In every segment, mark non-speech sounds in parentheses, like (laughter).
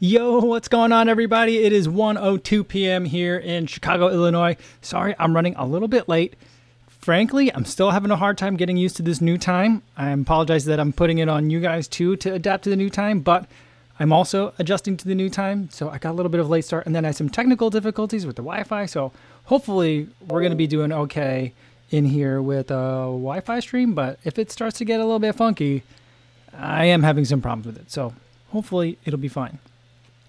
Yo, what's going on, everybody? It is 1:02 p.m. here in Chicago, Illinois. Sorry, I'm running a little bit late. Frankly, I'm still having a hard time getting used to this new time. I apologize that I'm putting it on you guys too to adapt to the new time, but I'm also adjusting to the new time. So I got a little bit of late start, and then I had some technical difficulties with the Wi-Fi. So hopefully, we're gonna be doing okay in here with a Wi-Fi stream. But if it starts to get a little bit funky, I am having some problems with it. So hopefully, it'll be fine.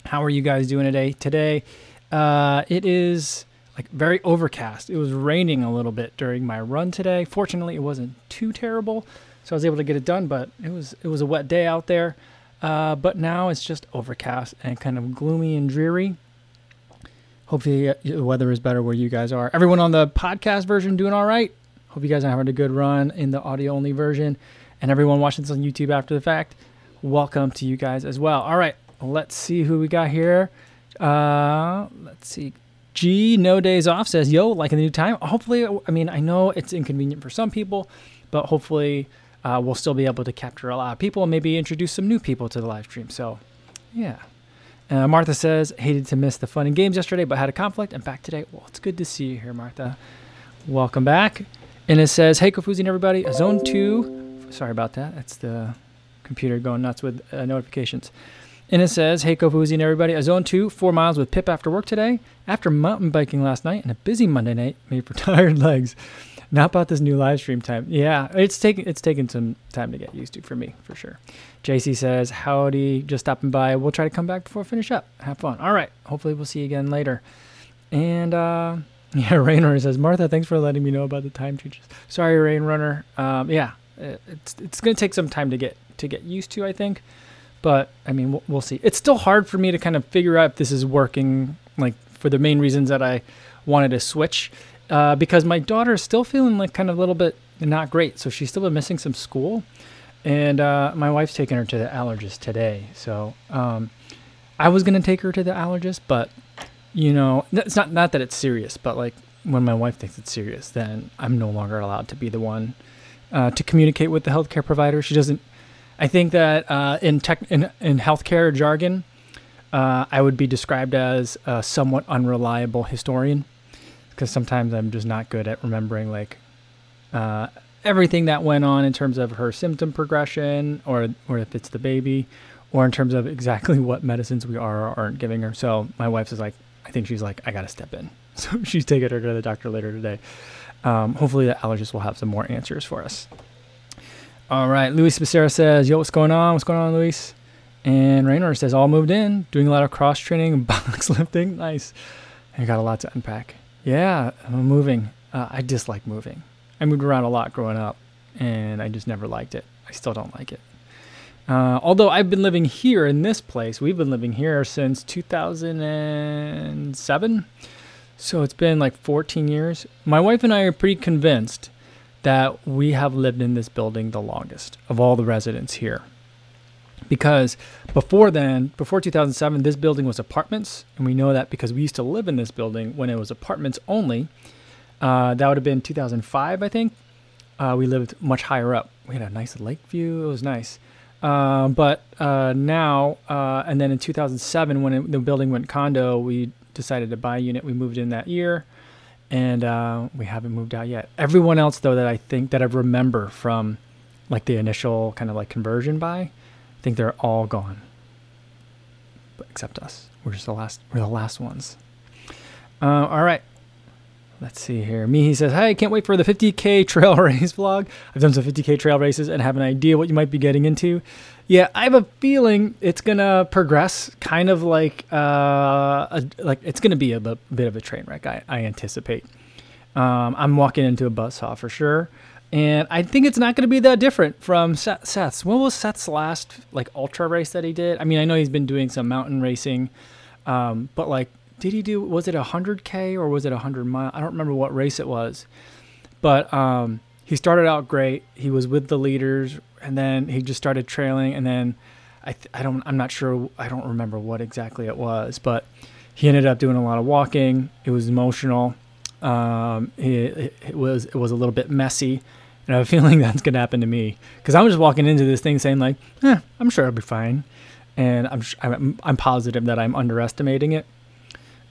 How are you guys doing today? Today, uh, it is like very overcast. It was raining a little bit during my run today. Fortunately, it wasn't too terrible, so I was able to get it done. But it was it was a wet day out there. Uh, but now it's just overcast and kind of gloomy and dreary. Hopefully, the weather is better where you guys are. Everyone on the podcast version doing all right. Hope you guys are having a good run in the audio only version. And everyone watching this on YouTube after the fact, welcome to you guys as well. All right, let's see who we got here. Uh, let's see. G No Days Off says, "Yo, like in the new time." Hopefully, I mean, I know it's inconvenient for some people, but hopefully, uh, we'll still be able to capture a lot of people and maybe introduce some new people to the live stream. So, yeah. Uh, Martha says, "Hated to miss the fun and games yesterday, but had a conflict and back today." Well, it's good to see you here, Martha. Welcome back. And it says, "Hey, Kofuzi and everybody, Zone Two. Sorry about that. That's the computer going nuts with uh, notifications." And it says, Hey Kofuzi and everybody, a zone two, four miles with Pip after work today. After mountain biking last night and a busy Monday night made for (laughs) tired legs. Not about this new live stream time. Yeah, it's taking it's taken some time to get used to for me, for sure. JC says, Howdy, just stopping by. We'll try to come back before I finish up. Have fun. All right. Hopefully we'll see you again later. And uh (laughs) yeah, Rainrunner says, Martha, thanks for letting me know about the time changes. Sorry, Rainrunner. Um, yeah, it's it's gonna take some time to get to get used to, I think but I mean, we'll, we'll, see. It's still hard for me to kind of figure out if this is working, like for the main reasons that I wanted to switch, uh, because my daughter is still feeling like kind of a little bit not great. So she's still been missing some school, and uh, my wife's taking her to the allergist today. So um, I was gonna take her to the allergist, but you know, it's not not that it's serious, but like when my wife thinks it's serious, then I'm no longer allowed to be the one uh, to communicate with the healthcare provider. She doesn't I think that uh, in tech in, in healthcare jargon, uh, I would be described as a somewhat unreliable historian because sometimes I'm just not good at remembering like uh, everything that went on in terms of her symptom progression or or if it's the baby or in terms of exactly (laughs) what medicines we are or aren't giving her. So my wife is like, I think she's like, I got to step in. (laughs) So she's taking her to the doctor later today. Um, hopefully the allergist will have some more answers for us. All right. Luis Becerra says, Yo, what's going on? What's going on, Luis? And Raynor says, All moved in, doing a lot of cross training and (laughs) box lifting. Nice. I got a lot to unpack. Yeah, I'm moving. Uh, I dislike moving. I moved around a lot growing up, and I just never liked it. I still don't like it. Uh, although I've been living here in this place, we've been living here since 2007. So it's been like 14 years. My wife and I are pretty convinced that we have lived in this building the longest of all the residents here. Because before then, before 2007, this building was apartments, and we know that because we used to live in this building when it was apartments only. Uh, that would have been 2005, I think. Uh, we lived much higher up. We had a nice lake view. It was nice. Uh, but uh, now, uh, and then in 2007, when it, the building went condo, we decided to buy a unit. We moved in that year and uh, we haven't moved out yet. Everyone else, though, that I think that I remember from like the initial kind of like conversion buy, I think they're all gone, but except us. We're just the last. We're the last ones. Uh, all right. Let's see here. Me, he says, Hey, can't wait for the 50K (laughs) trail race vlog. I've done some 50K trail races and have an idea what you might be getting into. Yeah, I have a feeling it's gonna progress, kind of like uh, a, like it's gonna be a, a, bit of a train wreck. I, I anticipate. Um, I'm walking into a buzz saw for sure, and I think it's not gonna be that different from Seth, Seth's. When was Seth's last like ultra race that he did? I mean, I know he's been doing some mountain racing, um, but like, did he do? Was it a hundred k or was it a hundred mile? I don't remember what race it was, but um, he started out great. He was with the leaders, and then he just started trailing, and then I th- I don't I'm not sure I don't remember what exactly it was, but he ended up doing a lot of walking. It was emotional. Um, it, it was it was a little bit messy, and I have a (laughs) feeling that's gonna happen to me because I was just walking into this thing saying like, eh, I'm sure I'll be fine, and I'm I'm, I'm positive that I'm underestimating it.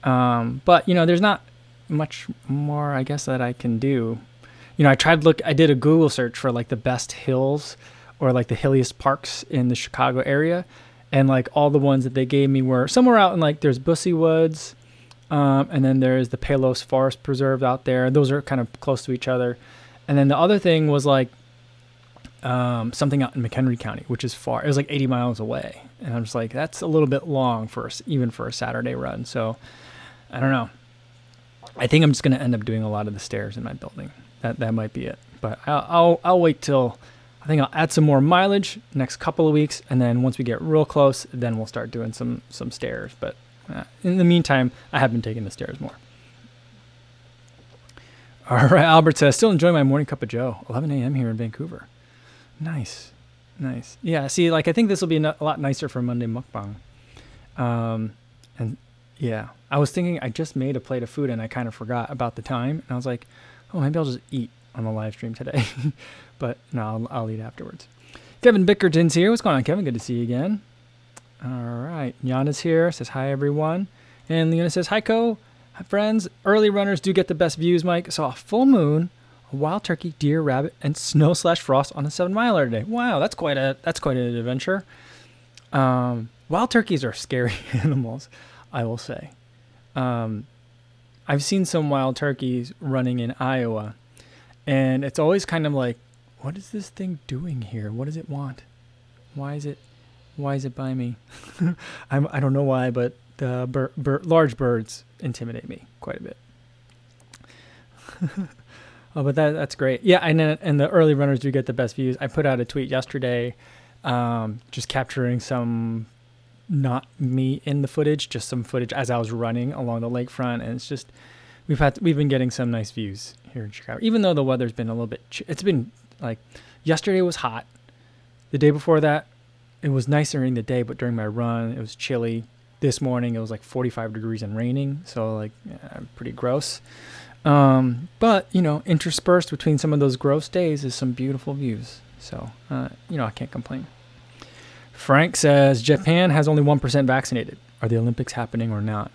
Um, but you know, there's not much more I guess that I can do. You know, I tried to look. I did a Google search for like the best hills or like the hilliest parks in the Chicago area, and like all the ones that they gave me were somewhere out in like there's Busse Woods, um, and then there's the Palos Forest Preserve out there. Those are kind of close to each other, and then the other thing was like um, something out in McHenry County, which is far. It was like 80 miles away, and I'm just like, that's a little bit long for even for a Saturday run. So I don't know. I think I'm just going to end up doing a lot of the stairs in my building. That that might be it. But I'll I'll, I'll wait till I think I'll add some more mileage next couple of weeks, and then once we get real close, then we'll start doing some some stairs. But uh, in the meantime, I have been taking the stairs more. (laughs) All right, Albert says, still enjoying my morning cup of Joe. 11 a.m. here in Vancouver. Nice, nice. Yeah, see, like I think this will be a lot nicer for Monday mukbang. Um, and yeah, I was thinking I just made a plate of food and I kind of forgot about the time, and I was like, oh, maybe I'll just eat on the live stream today. (laughs) but no, I'll, I'll eat afterwards. Kevin Bickerton's here. What's going on, Kevin? Good to see you again. All right, Yana's here. Says hi, everyone. And Leona says hi, Co. Hi, friends. Early runners do get the best views, Mike. Saw a full moon a wild turkey, deer, rabbit, and (laughs) snow slash frost on a seven miler today. Wow, that's quite a that's quite an adventure. Um, wild turkeys are scary (laughs) animals, I will say. Um, I've seen some wild turkeys running in Iowa, and it's always kind of like, what is this thing doing here? What does it want? Why is it? Why is it by me? (laughs) I'm, I don't know why, but the large birds intimidate me quite a bit. (laughs) Oh, but that that's great. Yeah, and and the early runners do get the best views. I put out a tweet yesterday, um, just capturing some not me in the footage, just some footage as I was running along the lakefront, and it's just we've had we've been getting some nice views here in Chicago. Even though the weather's been a little bit, it's been like yesterday was hot. The day before that, it was nicer during the day, but during my run, it was chilly. This morning, it was like 45 degrees and raining, so like yeah, pretty gross. Um, but you know, interspersed between some of those gross days is some beautiful views. So uh, you know, I can't complain. Frank says Japan has only one percent vaccinated. Are the Olympics happening or not?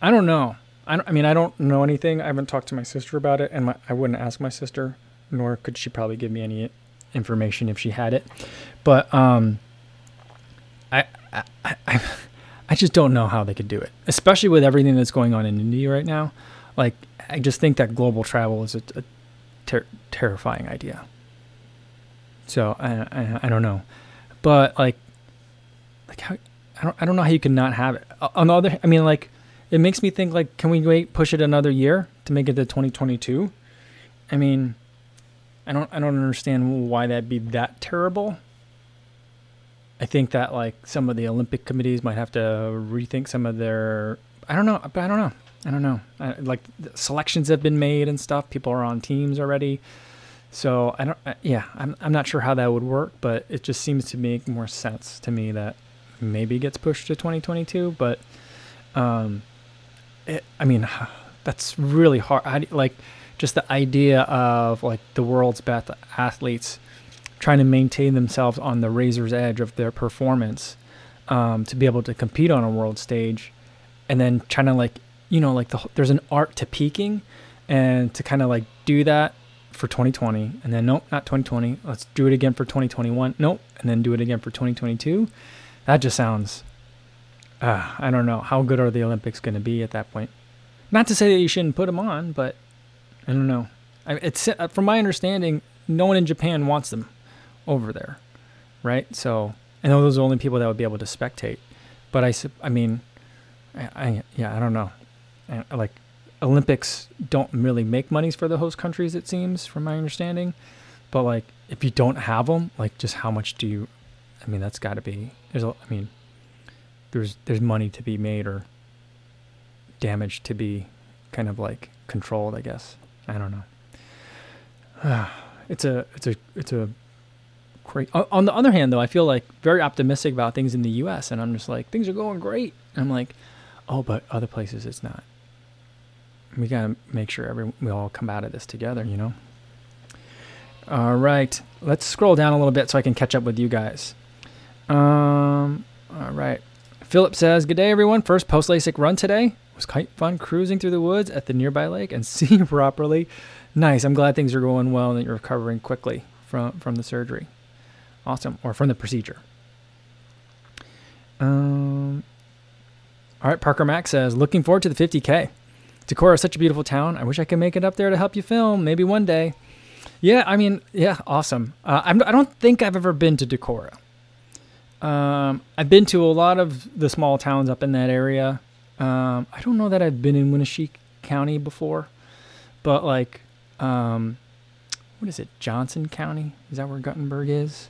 I don't know. I, don't, I mean, I don't know anything. I haven't talked to my sister about it, and my, I wouldn't ask my sister, nor could she probably give me any information if she had it. But um, I, I, I, I just don't know how they could do it, especially with everything that's going on in India right now. Like, I just think that global travel is a, a ter- terrifying idea. So I, I, I don't know, but like like how I don't I don't know how you can not have it. On the other, I mean like it makes me think like can we wait push it another year to make it to 2022? I mean, I don't I don't understand why that'd be that terrible. I think that like some of the Olympic committees might have to rethink some of their I don't know, but I don't know. I don't know. I, like selections have been made and stuff. People are on teams already. So I don't. Yeah, I'm. I'm not sure how that would work, but it just seems to make more sense to me that maybe gets pushed to 2022. But, um, it, I mean, that's really hard. I, like, just the idea of like the world's best athletes trying to maintain themselves on the razor's edge of their performance um, to be able to compete on a world stage, and then trying to like you know, like the, there's an art to peaking and to kind of like do that for 2020 and then nope, not 2020. Let's do it again for 2021. Nope. And then do it again for 2022. That just sounds, uh, I don't know. How good are the Olympics going to be at that point? Not to say that you shouldn't put them on, but I don't know. I, it's uh, from my understanding, no one in Japan wants them over there, right? So I know those are the only people that would be able to spectate. But I, I mean, I, I yeah, I don't know and like Olympics don't really make monies for the host countries, it seems, from my understanding. But like, if you don't have them, like, just how much do you? I mean, that's got to be. There's, a, I mean, there's there's money to be made or damage to be, kind of like controlled. I guess I don't know. (sighs) it's a it's a it's a great. On the other hand, though, I feel like very optimistic about things in the U.S. and I'm just like things are going great. And I'm like, oh, but other places it's not we got to make sure every we all come out of this together, you know. All right, let's scroll down a little bit so I can catch up with you guys. Um, All right. Philip says, Good day, everyone. First post LASIK run today. Was quite fun cruising through the woods at the nearby lake and (laughs) seeing properly. Nice. I'm glad things are going well and that you're recovering quickly from, from the surgery. Awesome. Or from the procedure. Um, all right. Parker Mack says, Looking forward to the 50K. Decorah is such a beautiful town. I wish I could make it up there to help you film. Maybe one day. Yeah, I mean, yeah, awesome. Uh, I'm, I don't think I've ever been to Decorah. Um, I've been to a lot of the small towns up in that area. Um, I don't know that I've been in Winneshiek County before, but like, um, what is it? Johnson County? Is that where Guttenberg is?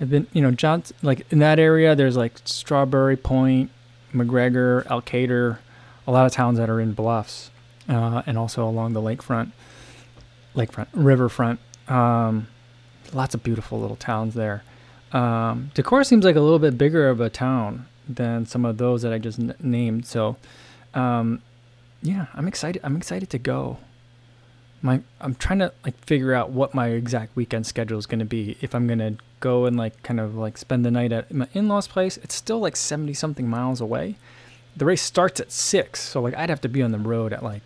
I've been, you know, Johnson, like in that area, there's like Strawberry Point, McGregor, Elkader, a lot of towns that are in bluffs, uh, and also along the lakefront, lakefront, riverfront. Um, lots of beautiful little towns there. Um, Decorah seems like a little bit bigger of a town than some of those that I just n- named. So, um, yeah, I'm excited. I'm excited to go. My, I'm trying to like figure out what my exact weekend schedule is going to be. If I'm going to go and like kind of like spend the night at my in-laws' place, it's still like 70 something miles away. The race starts at six, so like I'd have to be on the road at like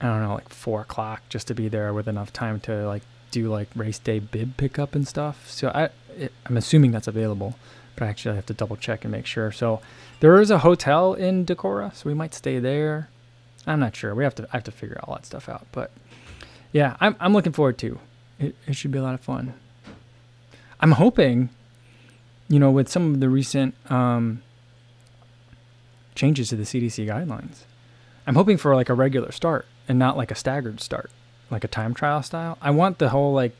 I don't know, like four o'clock just to be there with enough time to like do like race day bib pickup and stuff. So I it, I'm assuming that's available, but I actually have to double check and make sure. So there is a hotel in Decorah, so we might stay there. I'm not sure. We have to I have to figure all that stuff out, but yeah, I'm I'm looking forward to. It it should be a lot of fun. I'm hoping, you know, with some of the recent um, changes to the CDC guidelines, I'm hoping for like a regular start and not like a staggered start, like a time trial style. I want the whole like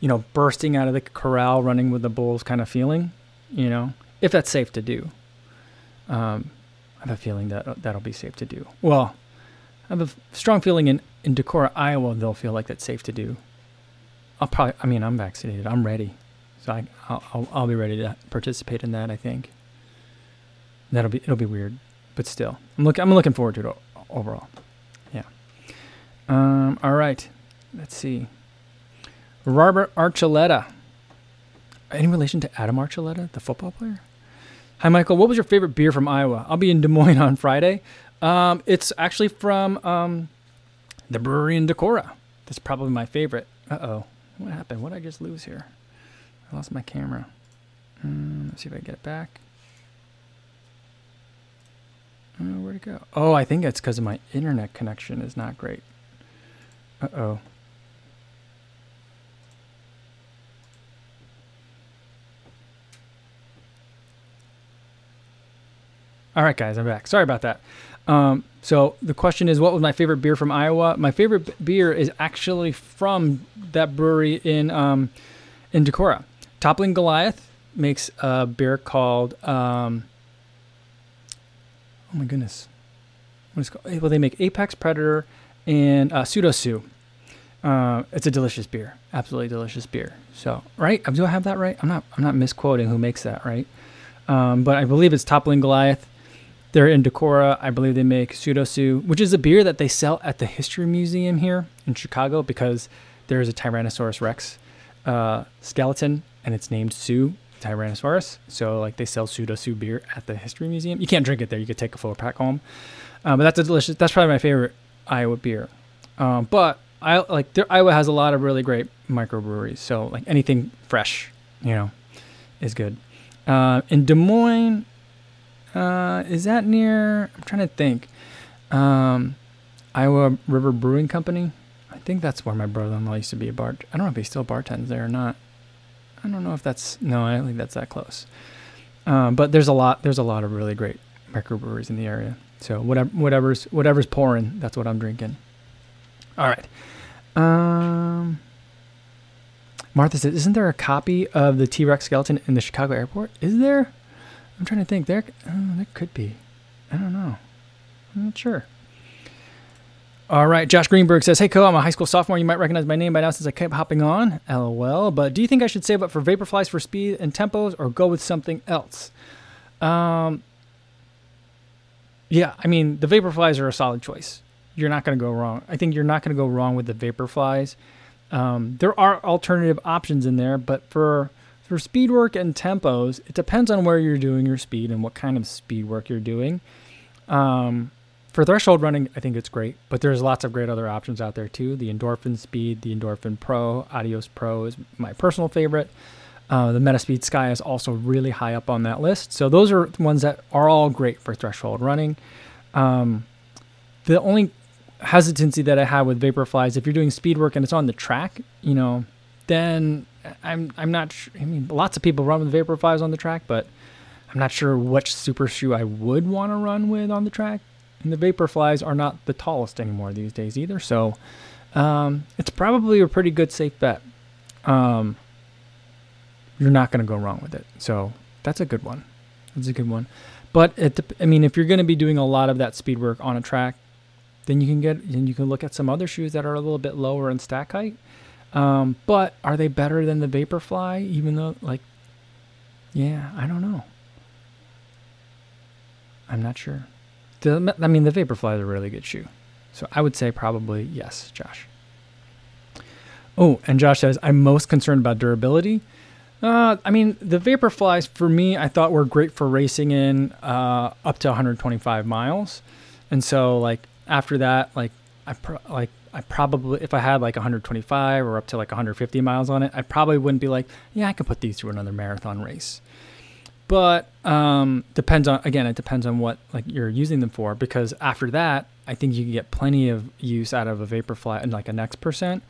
you know, bursting out of the corral, running with the bulls kind of feeling, you know, if that's safe to do. Um, I have a feeling that that'll be safe to do. Well, I have a strong feeling in, in Decorah, Iowa, they'll feel like that's safe to do. I'll probably, I mean, I'm vaccinated. I'm ready. So I, I'll, I'll, I'll be ready to participate in that, I think. That'll be, it'll be weird, but still, I'm looking, I'm looking forward to it overall. Yeah. Um, all right. Let's see. Robert Archuleta. Any relation to Adam Archuleta, the football player? Hi, Michael. What was your favorite beer from Iowa? I'll be in Des Moines on Friday. Um, it's actually from um, the brewery in Decorah. That's probably my favorite. Uh oh. What happened? What did I just lose here? I lost my camera. Um, let's see if I can get it back. Oh, where'd it go? Oh, I think it's because my internet connection is not great. Uh oh. All right, guys, I'm back. Sorry about that. Um, so the question is, what was my favorite beer from Iowa? My favorite b- beer is actually from that brewery in um, in Decorah. Toppling Goliath makes a beer called. Um, oh my goodness, what is called? Well, they make Apex Predator and uh, Pseudo Sue. Uh, it's a delicious beer, absolutely delicious beer. So, right? Do I have that right? I'm not. I'm not misquoting who makes that, right? Um, but I believe it's Toppling Goliath. They're in Decorah. I believe they make Pseudo Sue, which is a beer that they sell at the History Museum here in Chicago because there is a Tyrannosaurus Rex uh, skeleton and it's named Sue Tyrannosaurus. So like they sell Pseudo Sue beer at the History Museum. You can't drink it there. You could take a full pack home. Um, but that's a delicious. That's probably my favorite Iowa beer. Um, but I like there, Iowa has a lot of really great microbreweries. So like anything fresh, you know, is good. Uh, in Des Moines, uh, is that near? I'm trying to think. Um, Iowa River Brewing Company. I think that's where my brother-in-law used to be a bar. I don't know if he still bartends there or not. I don't know if that's no. I don't think that's that close. Um, but there's a lot. There's a lot of really great microbreweries in the area. So whatever, whatever's whatever's pouring, that's what I'm drinking. All right. Um, Martha says, "Isn't there a copy of the T-Rex skeleton in the Chicago airport? Is there? I'm trying to think. There, oh, there could be. I don't know. I'm not sure. All right. Josh Greenberg says, Hey, Co, I'm a high school sophomore. You might recognize my name by now since I kept hopping on. LOL. But do you think I should save up for Vaporflies for speed and tempos or go with something else? Um, yeah, I mean, the Vaporflies are a solid choice. You're not going to go wrong. I think you're not going to go wrong with the Vaporflies. Um, there are alternative options in there, but for for speed work and tempos, it depends on where you're doing your speed and what kind of speed work you're doing. Um, for threshold running, I think it's great, but there's lots of great other options out there too. The Endorphin Speed, the Endorphin Pro, Adios Pro is my personal favorite. Uh, the Metaspeed Sky is also really high up on that list. So those are ones that are all great for threshold running. Um, the only hesitancy that I have with Vaporfly is if you're doing speed work and it's on the track, you know, then I'm I'm not. Sure, I mean, lots of people run with Vaporflies on the track, but I'm not sure which super shoe I would want to run with on the track. And the Vaporflies are not the tallest anymore these days either, so um, it's probably a pretty good safe bet. Um, you're not going to go wrong with it, so that's a good one. That's a good one. But it, I mean, if you're going to be doing a lot of that speed work on a track, then you can get and you can look at some other shoes that are a little bit lower in stack height. Um, but are they better than the Vaporfly? Even though, like, yeah, I don't know. I'm not sure. The, I mean, the Vaporfly is a really good shoe. So I would say probably yes, Josh. Oh, and Josh says, I'm most concerned about durability. Uh, I mean, the Vaporflies for me, I thought were great for racing in uh, up to 125 miles. And so, like, after that, like, I pro- like I probably if I had like 125 or up to like 150 miles on it, I probably wouldn't be like, yeah, I can put these through another marathon race but um, depends on again it depends on what like you're using them for because after that i think you can get plenty of use out of a vaporfly and like a next percent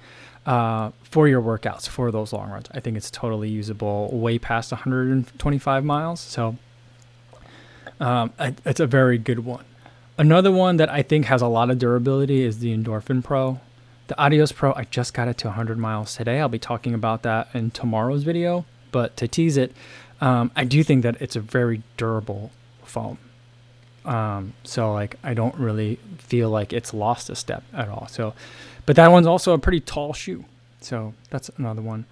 uh, for your workouts for those long runs. I think it's totally usable way past 125 miles. So um, it's a very good one. Another one that i think has a lot of durability is the endorphin pro. The adios pro i just got it to 100 miles today. I'll be talking about that in tomorrow's video. But to tease it um, I do think that it's a very durable foam. Um, so like I don't really feel like it's lost a step at all. So, but that one's also a pretty tall shoe. So that's another one.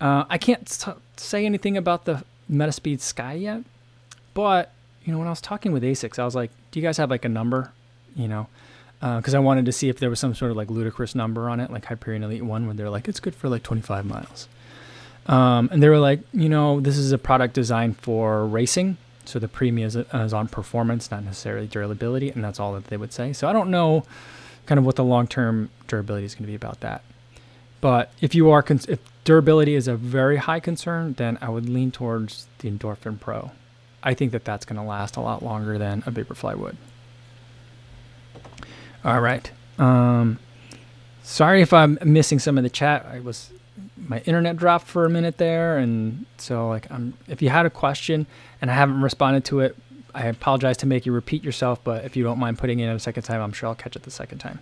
Uh, I can't t- say anything about the Metaspeed Sky yet, but you know when I was talking with Asics, I was like, "Do you guys have like a number?" You know, because uh, I wanted to see if there was some sort of like ludicrous number on it, like Hyperion Elite One, where they're like, "It's good for like 25 miles." Um, and they were like, you know, this is a product designed for racing. So the premium is, is, on performance, not necessarily durability. And that's all that they would say. So I don't know kind of what the long term durability is going to be about that. But if you are, con- if durability is a very high concern, then I would lean towards the Endorphin Pro. I think that that's going to last a lot longer than a Vaporfly would. All right. Um, sorry if I'm missing some of the chat. I was my internet dropped for a minute there, and so like I'm. If you had a question and I haven't responded to it, I apologize to make you repeat yourself. But if you don't mind putting it in a second time, I'm sure I'll catch it the second time.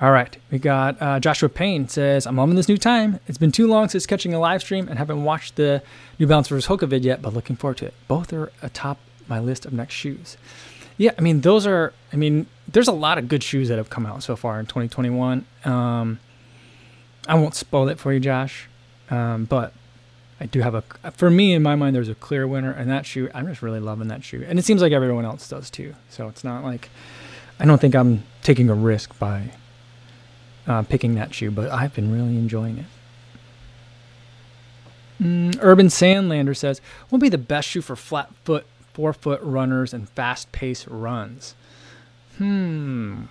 All right, we got uh, Joshua Payne says, "I'm loving this new time. It's been too long since catching a live stream and haven't watched the New Balance versus Hoka vid yet, but looking forward to it. Both are atop my list of next shoes." Yeah, I mean those are. I mean, there's a lot of good shoes that have come out so far in 2021. Um, I won't spoil it for you, Josh. Um, but I do have a, for me in my mind, there's a clear winner, and that shoe, I'm just really loving that shoe, and it seems like everyone else does too. So it's not like I don't think I'm taking a risk by uh, picking that shoe, but I've been really enjoying it. Mm, Urban Sandlander says, "What would be the best shoe for flat foot, four foot runners and fast pace runs?" Hmm,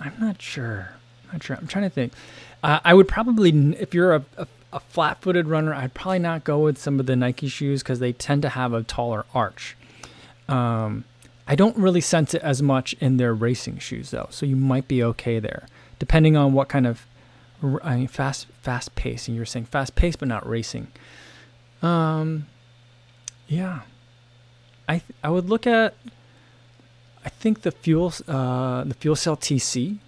I'm not sure. I'm not sure. I'm trying to think. Uh, I would probably, if you're a, a, a flat footed runner, I'd probably not go with some of the Nike shoes because they tend to have a taller arch. Um, I don't really sense it as much in their racing shoes though, so you might be okay there, depending on what kind of I mean, fast fast pace. And you're saying fast pace, but not racing. Um, yeah, I th- I would look at. I think the fuel uh, the FuelCell TC.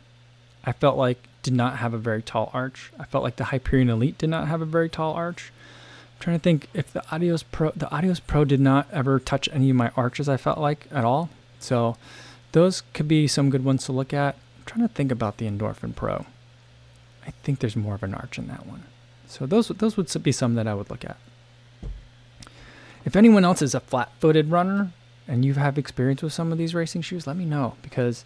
I felt like did not have a very tall arch. I felt like the Hyperion Elite did not have a very tall arch. I'm trying to think if the Audios Pro, the Adios Pro did not ever touch any of my arches. I felt like at all. So those could be some good ones to look at. I'm trying to think about the Endorphin Pro. I think there's more of an arch in that one. So those those would be some that I would look at. If anyone else is a flat-footed runner and you have experience with some of these racing shoes, let me know because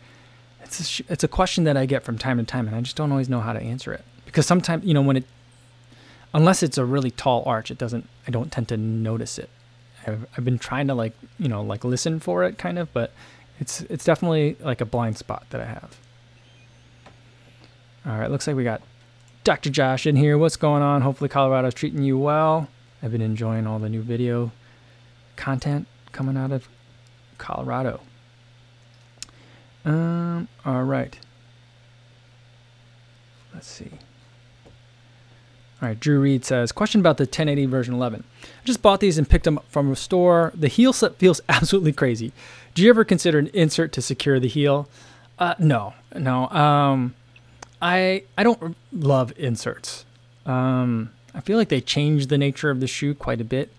it's a it's a question that I get from time to time, and I just don't always know how to answer it because sometimes you know when it, unless it's a really tall arch, it doesn't. I don't tend to notice it. I've, I've been trying to like you know like listen for it kind of, but it's it's definitely like a blind spot that I have. All right, looks like we got Dr. Josh in here. What's going on? Hopefully Colorado's treating you well. I've been enjoying all the new video content coming out of Colorado. Um, all right. Let's see. All right, Drew Reed says, question about the 1080 version 11. I just bought these and picked them up from a store. The heel slip feels (laughs) absolutely crazy. Do you ever consider an insert to secure the heel? Uh, no, no. Um, I I don't love inserts. Um, I feel like they change the nature of the shoe quite a bit,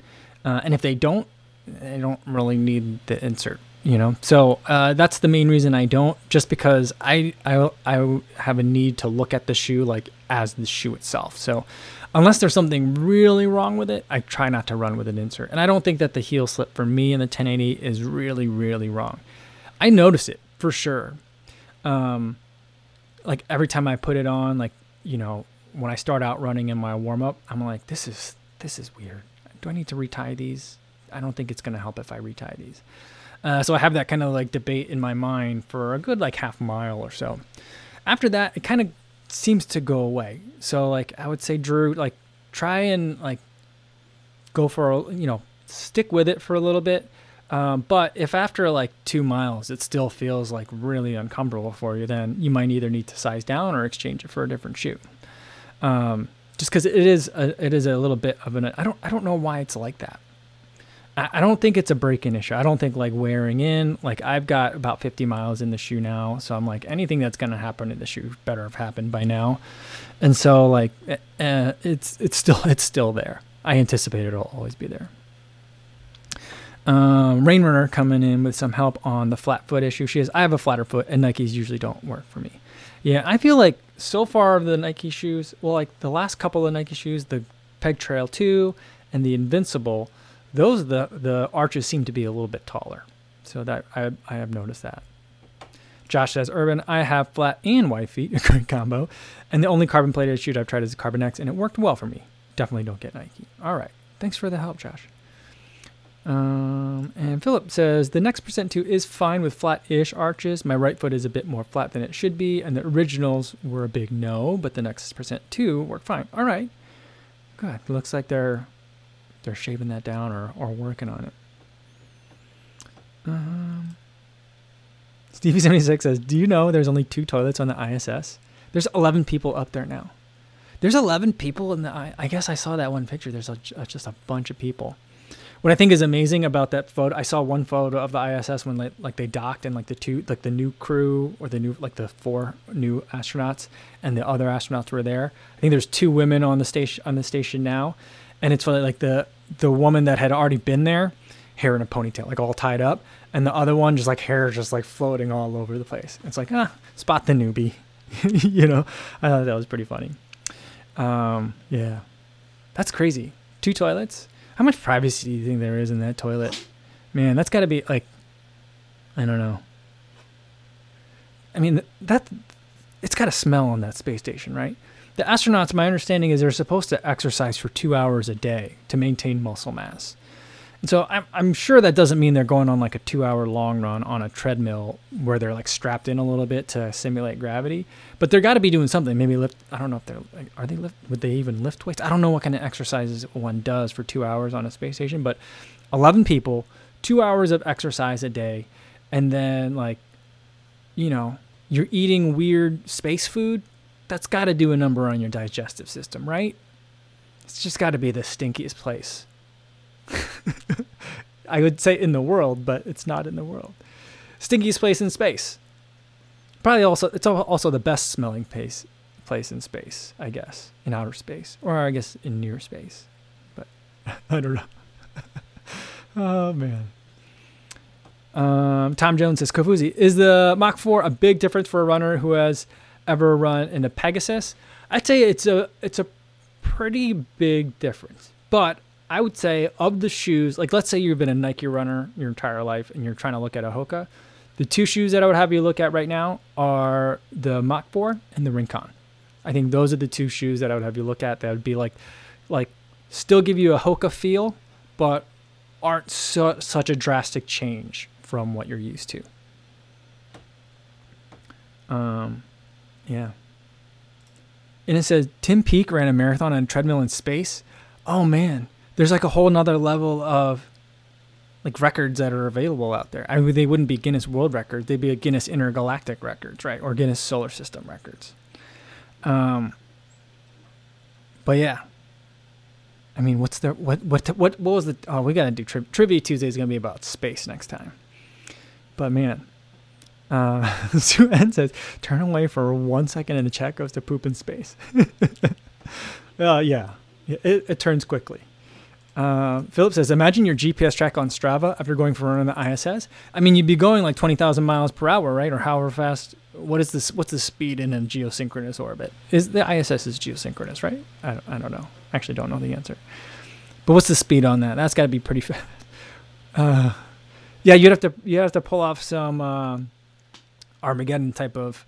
uh, and if they don't, they don't really need the insert you know? So uh, that's the main reason i don't just because I, I i have a need to look at the shoe like as the shoe itself. So unless there's something really wrong with it i try not to run with an insert. And i don't think that the heel slip for me in the 1080 is really really wrong. I notice it for sure. Um like every time i put it on like you know when i start out running in my warm up i'm like this is this is weird. Do i need to retie these? I don't think it's going to help if i retie these uh, so I have that kind of like debate in my mind for a good like half mile or so. After that, it kind of seems to go away. So like I would say, Drew, like try and like go for a, you know stick with it for a little bit. Um, but if after like two miles it still feels like really uncomfortable for you, then you might either need to size down or exchange it for a different shoe. Um, just because it is a, it is a little bit of an I don't I don't know why it's like that. I don't think it's a break-in issue. I don't think like wearing in. Like I've got about 50 miles in the shoe now, so I'm like anything that's gonna happen in the shoe better have happened by now. And so like uh, it's it's still (laughs) it's still there. I anticipate it'll always be there. Um, Rain Runner coming in with some help on the flat foot issue. She has I have a flatter foot, and Nikes usually don't work for me. Yeah, I feel like so far the Nike shoes, well, like the last couple of Nike shoes, the Peg Trail 2 and the Invincible those the the arches seem to be a little bit taller. So that I I have noticed that. Josh says, Urban, I have flat and wide feet, a (laughs) great combo. And the only carbon plated shoe I've tried is Carbon X, and it worked well for me. Definitely don't get Nike. All right. Thanks for the help, Josh. Um, and Philip says, the next percent two is fine with flat ish arches. My right foot is a bit more flat than it should be, and the originals were a big no, but the next percent two worked fine. All right. Good. Looks like they're they're shaving that down or, or working on it. Um, Stevie76 says, Do you know there's only two toilets on the ISS? There's 11 people up there now. There's 11 people in the. I, I guess I saw that one picture. There's a, just a bunch of people. What I think is amazing about that photo, I saw one photo of the ISS when like, like they docked and like the two, like the new crew or the new, like the four new astronauts and the other astronauts were there. I think there's two women on the station on the station now, and it's like the the woman that had already been there, hair in a ponytail, like all tied up, and the other one just like hair just like floating all over the place. It's like ah, spot the newbie, (laughs) you know. I thought that was pretty funny. Um, yeah, that's crazy. Two toilets. How much privacy do you think there is in that toilet? Man, that's got to be like, I don't know. I mean that it's got to smell on that space station, right? The astronauts, my understanding is they're supposed to exercise for two hours a day to maintain muscle mass. And so I'm, I'm sure that doesn't mean they're going on like a two hour long run on a treadmill where they're like strapped in a little bit to simulate gravity. But they're got to be doing something. Maybe lift. I don't know if they're like, are they lift? Would they even lift weights? I don't know what kind of exercises one does for two hours on a space station. But 11 people, two hours of exercise a day, and then like, you know, you're eating weird space food that's got to do a number on your digestive system, right? It's just got to be the stinkiest place. (laughs) I would say in the world, but it's not in the world. Stinkiest place in space. Probably also it's also the best smelling place place in space, I guess, in outer space, or I guess in near space. But (laughs) I don't know. (laughs) oh man. Um, Tom Jones says, Kofuzi, is the Mach 4 a big difference for a runner who has ever run in a Pegasus, I'd say it's a it's a pretty big difference. But I would say of the shoes, like let's say you've been a Nike runner your entire life and you're trying to look at a Hoka, the two shoes that I would have you look at right now are the Mach 4 and the Rincon. I think those are the two shoes that I would have you look at. That would be like like still give you a Hoka feel, but aren't so, such a drastic change from what you're used to. Um, yeah. And it says Tim Peake ran a marathon on a treadmill in space. Oh man, there's like a whole nother level of like records that are available out there. I mean, they wouldn't be Guinness World Records; they'd be a Guinness Intergalactic Records, right, or Guinness Solar System Records. Um. But yeah. I mean, what's the what what what what was the? Oh, we gotta do tri- trivia Tuesday is gonna be about space next time. But man, uh, (laughs) Sue N says, turn away for one second and the chat goes to poop in space. (laughs) uh, yeah, it, it turns quickly. Uh, Philip says, imagine your GPS track on Strava after going for a run on the ISS. I mean, you'd be going like 20,000 miles per hour, right? Or however fast. What is this? What's the speed in a geosynchronous orbit? Is the ISS is geosynchronous, right? I don't, I don't know. Actually, don't know the answer. But what's the speed on that? That's got to be pretty fast. (laughs) Uh, yeah, you'd have to you have to pull off some uh, Armageddon type of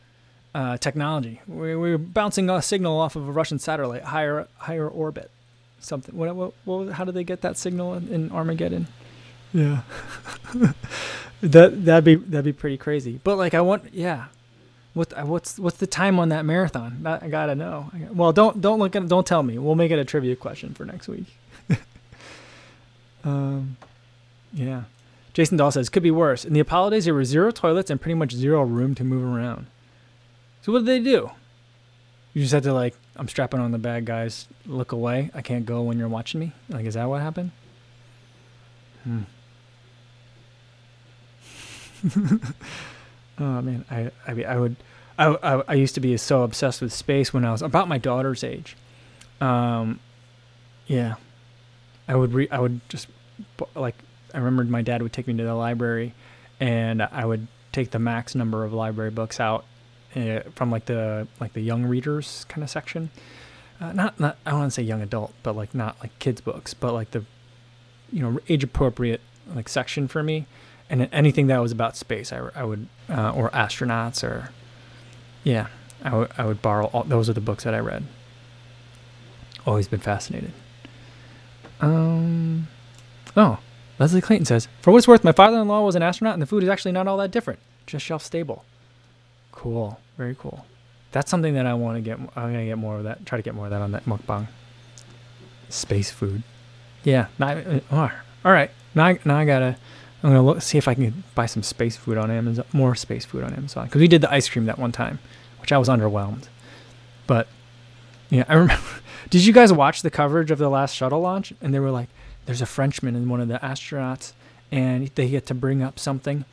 uh, technology. We, we're bouncing a signal off of a Russian satellite, higher higher orbit something. What, what, what, how do they get that signal in, in Armageddon? Yeah, (laughs) that that'd be that'd be pretty crazy. But like, I want, yeah. What what's what's the time on that marathon? I gotta know. Well, don't don't look at don't tell me. We'll make it a trivia question for next week. (laughs) um, yeah. Jason Dahl says could be worse. In the Apollo days, there were zero toilets and pretty much zero room to move around. So what did they do? You just had to like, I'm strapping on the bag, guys. Look away. I can't go when you're watching me. Like, is that what happened? Hmm. (laughs) oh man, I I mean, I would, I, I I used to be so obsessed with space when I was about my daughter's age. Um, yeah, I would re I would just like I remembered my dad would take me to the library, and I would take the max number of library books out uh, from like the like the young readers kind of section. Uh, not not I want to say young adult, but like not like kids books, but like the you know age appropriate like section for me. And anything that was about space, I, I would uh, or astronauts or yeah, I, w- I would borrow. All, those are the books that I read. Always been fascinated. Um, oh, Leslie Clayton says, For what it's worth, my father in law was an astronaut and the food is actually not all that different, just shelf stable. Cool. Very cool. That's something that I want to get. I'm gonna get more of that. Try to get more of that on that mukbang. Space food. Yeah. Now, uh, all right. Now, I, now I gotta. I'm gonna look see if I can buy some space food on Amazon. More space food on Amazon because we did the ice cream that one time, which I was underwhelmed. But yeah, I remember. (laughs) did you guys watch the coverage of the last shuttle launch? And they were like, "There's a Frenchman and one of the astronauts, and they get to bring up something."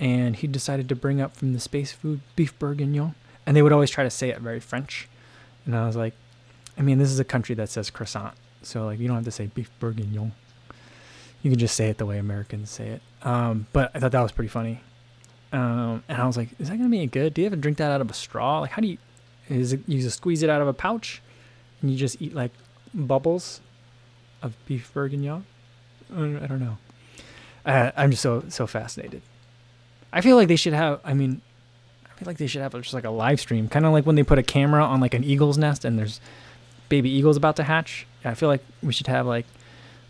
and he decided to bring up from the space food beef bourguignon and they would always try to say it very french. And i was like i mean this is a country that says croissant so like you don't have to say beef bourguignon. You can just say it the way americans say it. Um, but i thought that was pretty funny. Um, and i was like is that gonna be good? Do you ever drink that out of a straw? Like how do you is it you just squeeze it out of a pouch and you just eat like bubbles of beef bourguignon i don't know uh, i'm just so so fascinated I feel like they should have. I mean, I feel like they should have just like a live stream, kind of like when they put a camera on like an eagle's nest and there's baby eagles about to hatch. I feel like we should have like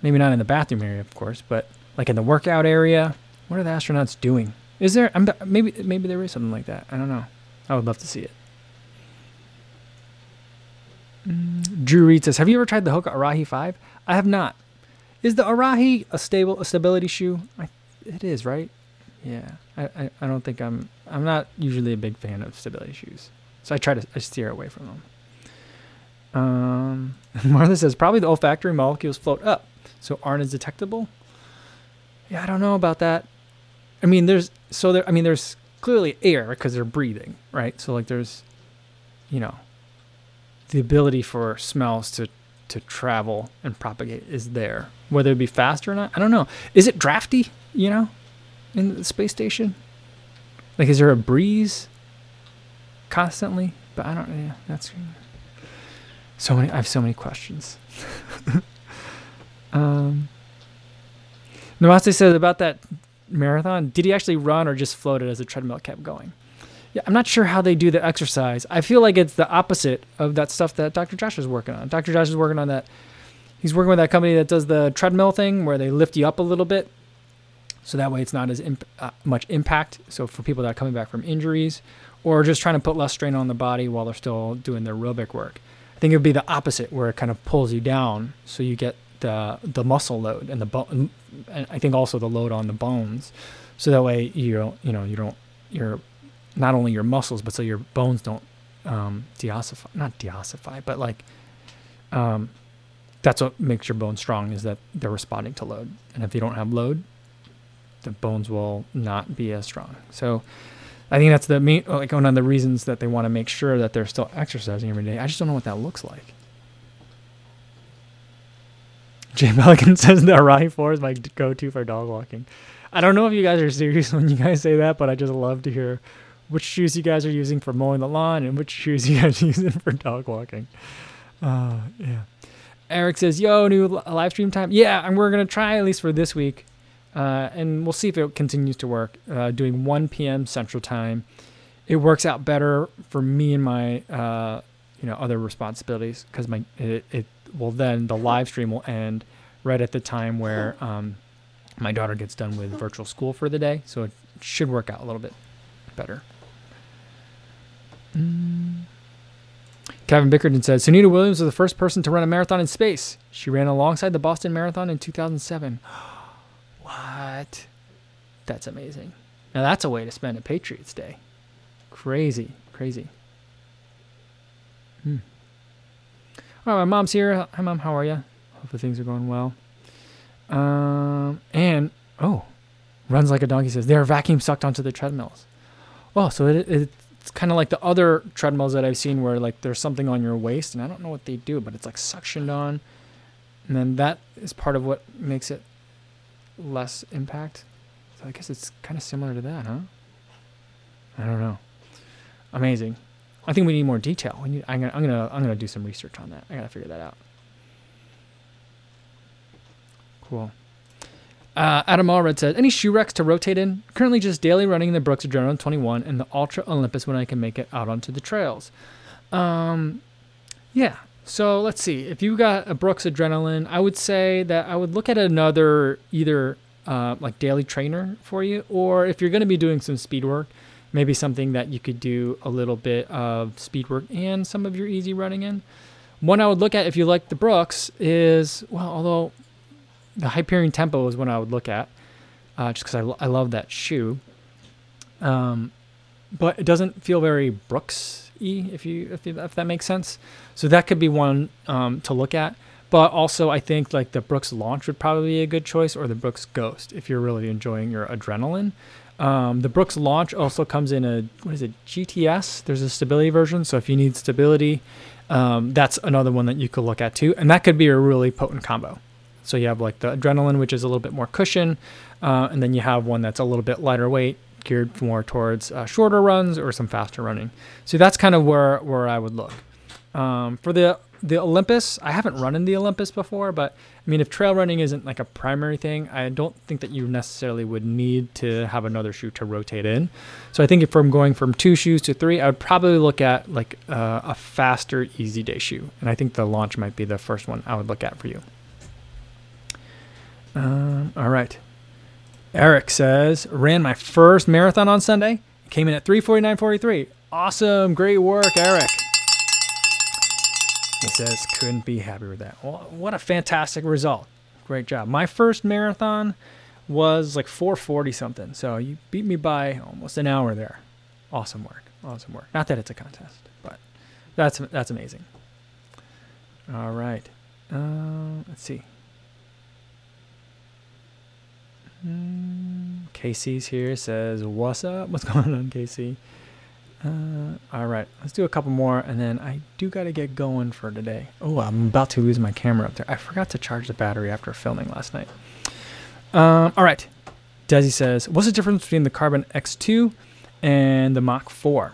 maybe not in the bathroom area, of course, but like in the workout area. What are the astronauts doing? Is there? I'm, maybe maybe there is something like that. I don't know. I would love to see it. Drew Reed says, "Have you ever tried the Hoka Arahi Five? I have not. Is the Arahi a stable a stability shoe? I, it is, right? Yeah, I, I, I don't think I'm I'm not usually a big fan of stability shoes, so I try to I steer away from them. Um, (laughs) Martha says probably the olfactory molecules float up, so aren't as detectable. Yeah, I don't know about that. I mean, there's so there. I mean, there's clearly air because they're breathing, right? So like, there's, you know, the ability for smells to to travel and propagate is there. Whether it be faster or not, I don't know. Is it drafty? You know, in the space station? Like, is there a breeze constantly? But I don't. Yeah, that's so many. I have so many questions. (laughs) um, Namaste says about that marathon. Did he actually run or just floated as the treadmill kept going? Yeah, I'm not sure how they do the exercise. I feel like it's the opposite of that stuff that Dr. Josh is working on. Dr. Josh is working on that. he's working with that company that does the treadmill thing where they lift you up a little bit, so that way it's not as imp- uh, much impact. So for people that are coming back from injuries or just trying to put less strain on the body while they're still doing their aerobic work, I think it would be the opposite where it kind of pulls you down, so you get the the muscle load and the bone, and I think also the load on the bones, so that way you don't you know you don't you're not only your muscles but so your bones don't um, deossify not deossify but like um, that's what makes your bones strong is that they're responding to load. And if you don't have load the bones will not be as strong. So I think that's the main like one of the reasons that they want to make sure that they're still exercising every day. I just don't know what that looks like. (laughs) Jay Pelican (laughs) says the Arahi 4 is my go-to for dog walking. I don't know if you guys are serious (laughs) when you guys say that, but I just love to hear which shoes you guys are using for mowing the lawn and which shoes you guys (laughs) are using for dog walking. Uh, yeah. Eric says, "Yo, new live stream time. Yeah, and we're gonna try at least for this week, uh, and we'll see if it continues to work. Uh, doing 1 p.m. Central Time, it works out better for me and my, uh, you know, other responsibilities because my it, it will then the live stream will end right at the time where um, my daughter gets done with virtual school for the day, so it should work out a little bit better." Mm. Kevin Bickerton says Sunita Williams was the first person to run a marathon in space. She ran alongside the Boston Marathon in 2007. (gasps) what? That's amazing. Now that's a way to spend a Patriots Day. Crazy, crazy. Hmm. All right, my mom's here. Hi, mom. How are you? Hopefully things are going well. Um, and oh, runs like a donkey says they're vacuum sucked onto the treadmills. Oh, so it, it it's kind of like the other treadmills that I've seen where like there's something on your waist, and I don't know what they do, but it's like suctioned on, and then that is part of what makes it less impact. So I guess it's kind of similar to that, huh? I don't know. Amazing. I think we need more detail. We need, I'm gonna I'm gonna I'm gonna do some research on that. I gotta figure that out. Cool. Uh, Adam Allred says, any shoe wrecks to rotate in? Currently just daily running the Brooks Adrenaline 21 and the Altra Olympus when I can make it out onto the trails. Um, yeah. So let's see. If you got a Brooks Adrenaline, I would say that I would look at another either uh, like daily trainer for you, or if you're going to be doing some speed work, maybe something that you could do a little bit of speed work and some of your easy running in. One I would look at if you like the Brooks is, well, although the Hyperion Tempo is one I would look at, uh, just because I, I love that shoe. Um, but it doesn't feel very Brooks y if you if, you, if that makes sense. So that could be one um, to look at. But also, I think like the Brooks Launch would probably be a good choice, or the Brooks Ghost if you're really enjoying your adrenaline. Um, the Brooks Launch also comes in a what is it GTS? There's a stability version, so if you need stability, um, that's another one that you could look at too, and that could be a really potent combo. So you have like the adrenaline, which is a little bit more cushion, uh, and then you have one that's a little bit lighter weight, geared more towards uh, shorter runs or some faster running. So that's kind of where where I would look. Um, for the the Olympus, I haven't run in the Olympus before, but I mean, if trail running isn't like a primary thing, I don't think that you necessarily would need to have another shoe to rotate in. So I think if I'm going from two shoes to three, I would probably look at like uh, a faster, easy day shoe, and I think the launch might be the first one I would look at for you. Um, all right. Eric says, ran my first marathon on Sunday. Came in at 349.43. Awesome. Great work, Eric. He says, couldn't be happy with that. Well, what a fantastic result. Great job. My first marathon was like 440 something. So you beat me by almost an hour there. Awesome work. Awesome work. Not that it's a contest, but that's that's amazing. All right. Uh, let's see. Mm, Casey's here says, What's up? What's (laughs) going on, Casey? Uh, all right, let's do a couple more, and then I do got to get going for today. Oh, I'm about to lose my camera up there. I forgot to charge the battery after filming last night. Um, all right, Desi says, What's the difference between the Carbon X2 and the Mach 4?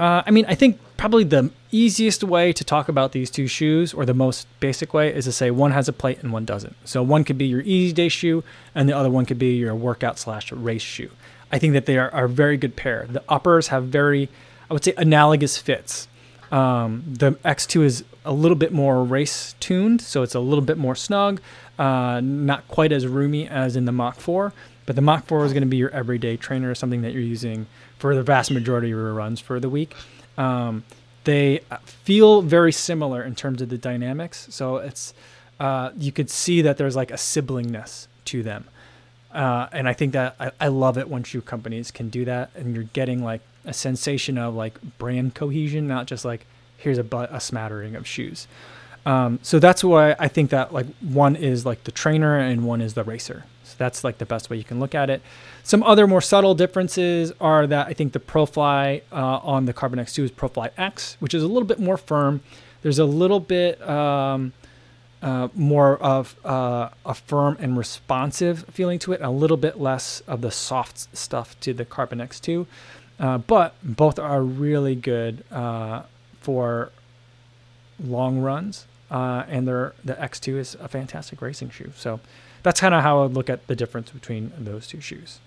Uh, I mean, I think probably the easiest way to talk about these two shoes, or the most basic way, is to say one has a plate and one doesn't. So one could be your easy day shoe, and the other one could be your workout slash race shoe. I think that they are, are a very good pair. The uppers have very, I would say, analogous fits. Um, the X2 is a little bit more race tuned, so it's a little bit more snug, uh, not quite as roomy as in the Mach 4. But the Mach 4 is going to be your everyday trainer, or something that you're using for the vast majority of your runs for the week. Um, they feel very similar in terms of the dynamics. So it's uh, you could see that there's like a siblingness to them. Uh, and I think that I, I love it when shoe companies can do that, and you're getting like a sensation of like brand cohesion, not just like here's a, but- a smattering of shoes. Um, so that's why I think that like one is like the trainer and one is the racer. That's like the best way you can look at it. Some other more subtle differences are that I think the ProFly uh, on the Carbon X2 is ProFly X, which is a little bit more firm. There's a little bit um, uh, more of uh, a firm and responsive feeling to it, a little bit less of the soft stuff to the Carbon X2. Uh, but both are really good uh, for long runs, uh, and the X2 is a fantastic racing shoe. So that's kind of how I look at the difference between those two shoes.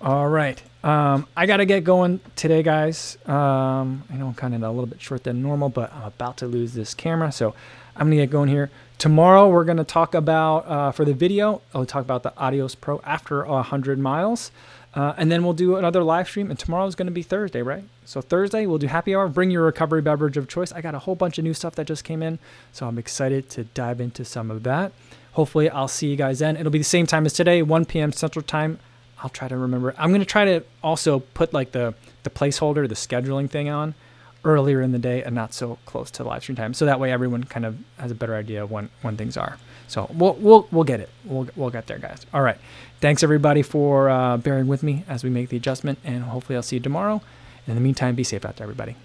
All right. Um, I got to get going today, guys. Um, I know I'm kind of a little bit short than normal, but I'm about to lose this camera. So I'm going to get going here. Tomorrow, we're going to talk about, uh, for the video, I'll talk about the Adios Pro after 100 miles. Uh, and then we'll do another live stream. And tomorrow is going to be Thursday, right? So Thursday, we'll do happy hour. Bring your recovery beverage of choice. I got a whole bunch of new stuff that just came in. So I'm excited to dive into some of that. Hopefully, I'll see you guys then. It'll be the same time as today, 1 p.m. Central Time. I'll try to remember. I'm going to try to also put like the, the placeholder, the scheduling thing on earlier in the day and not so close to live stream time. So that way everyone kind of has a better idea of when, when things are. So we'll, we'll, we'll get it. We'll, we'll get there, guys. All right. Thanks everybody for uh, bearing with me as we make the adjustment and hopefully I'll see you tomorrow. In the meantime, be safe out there, everybody.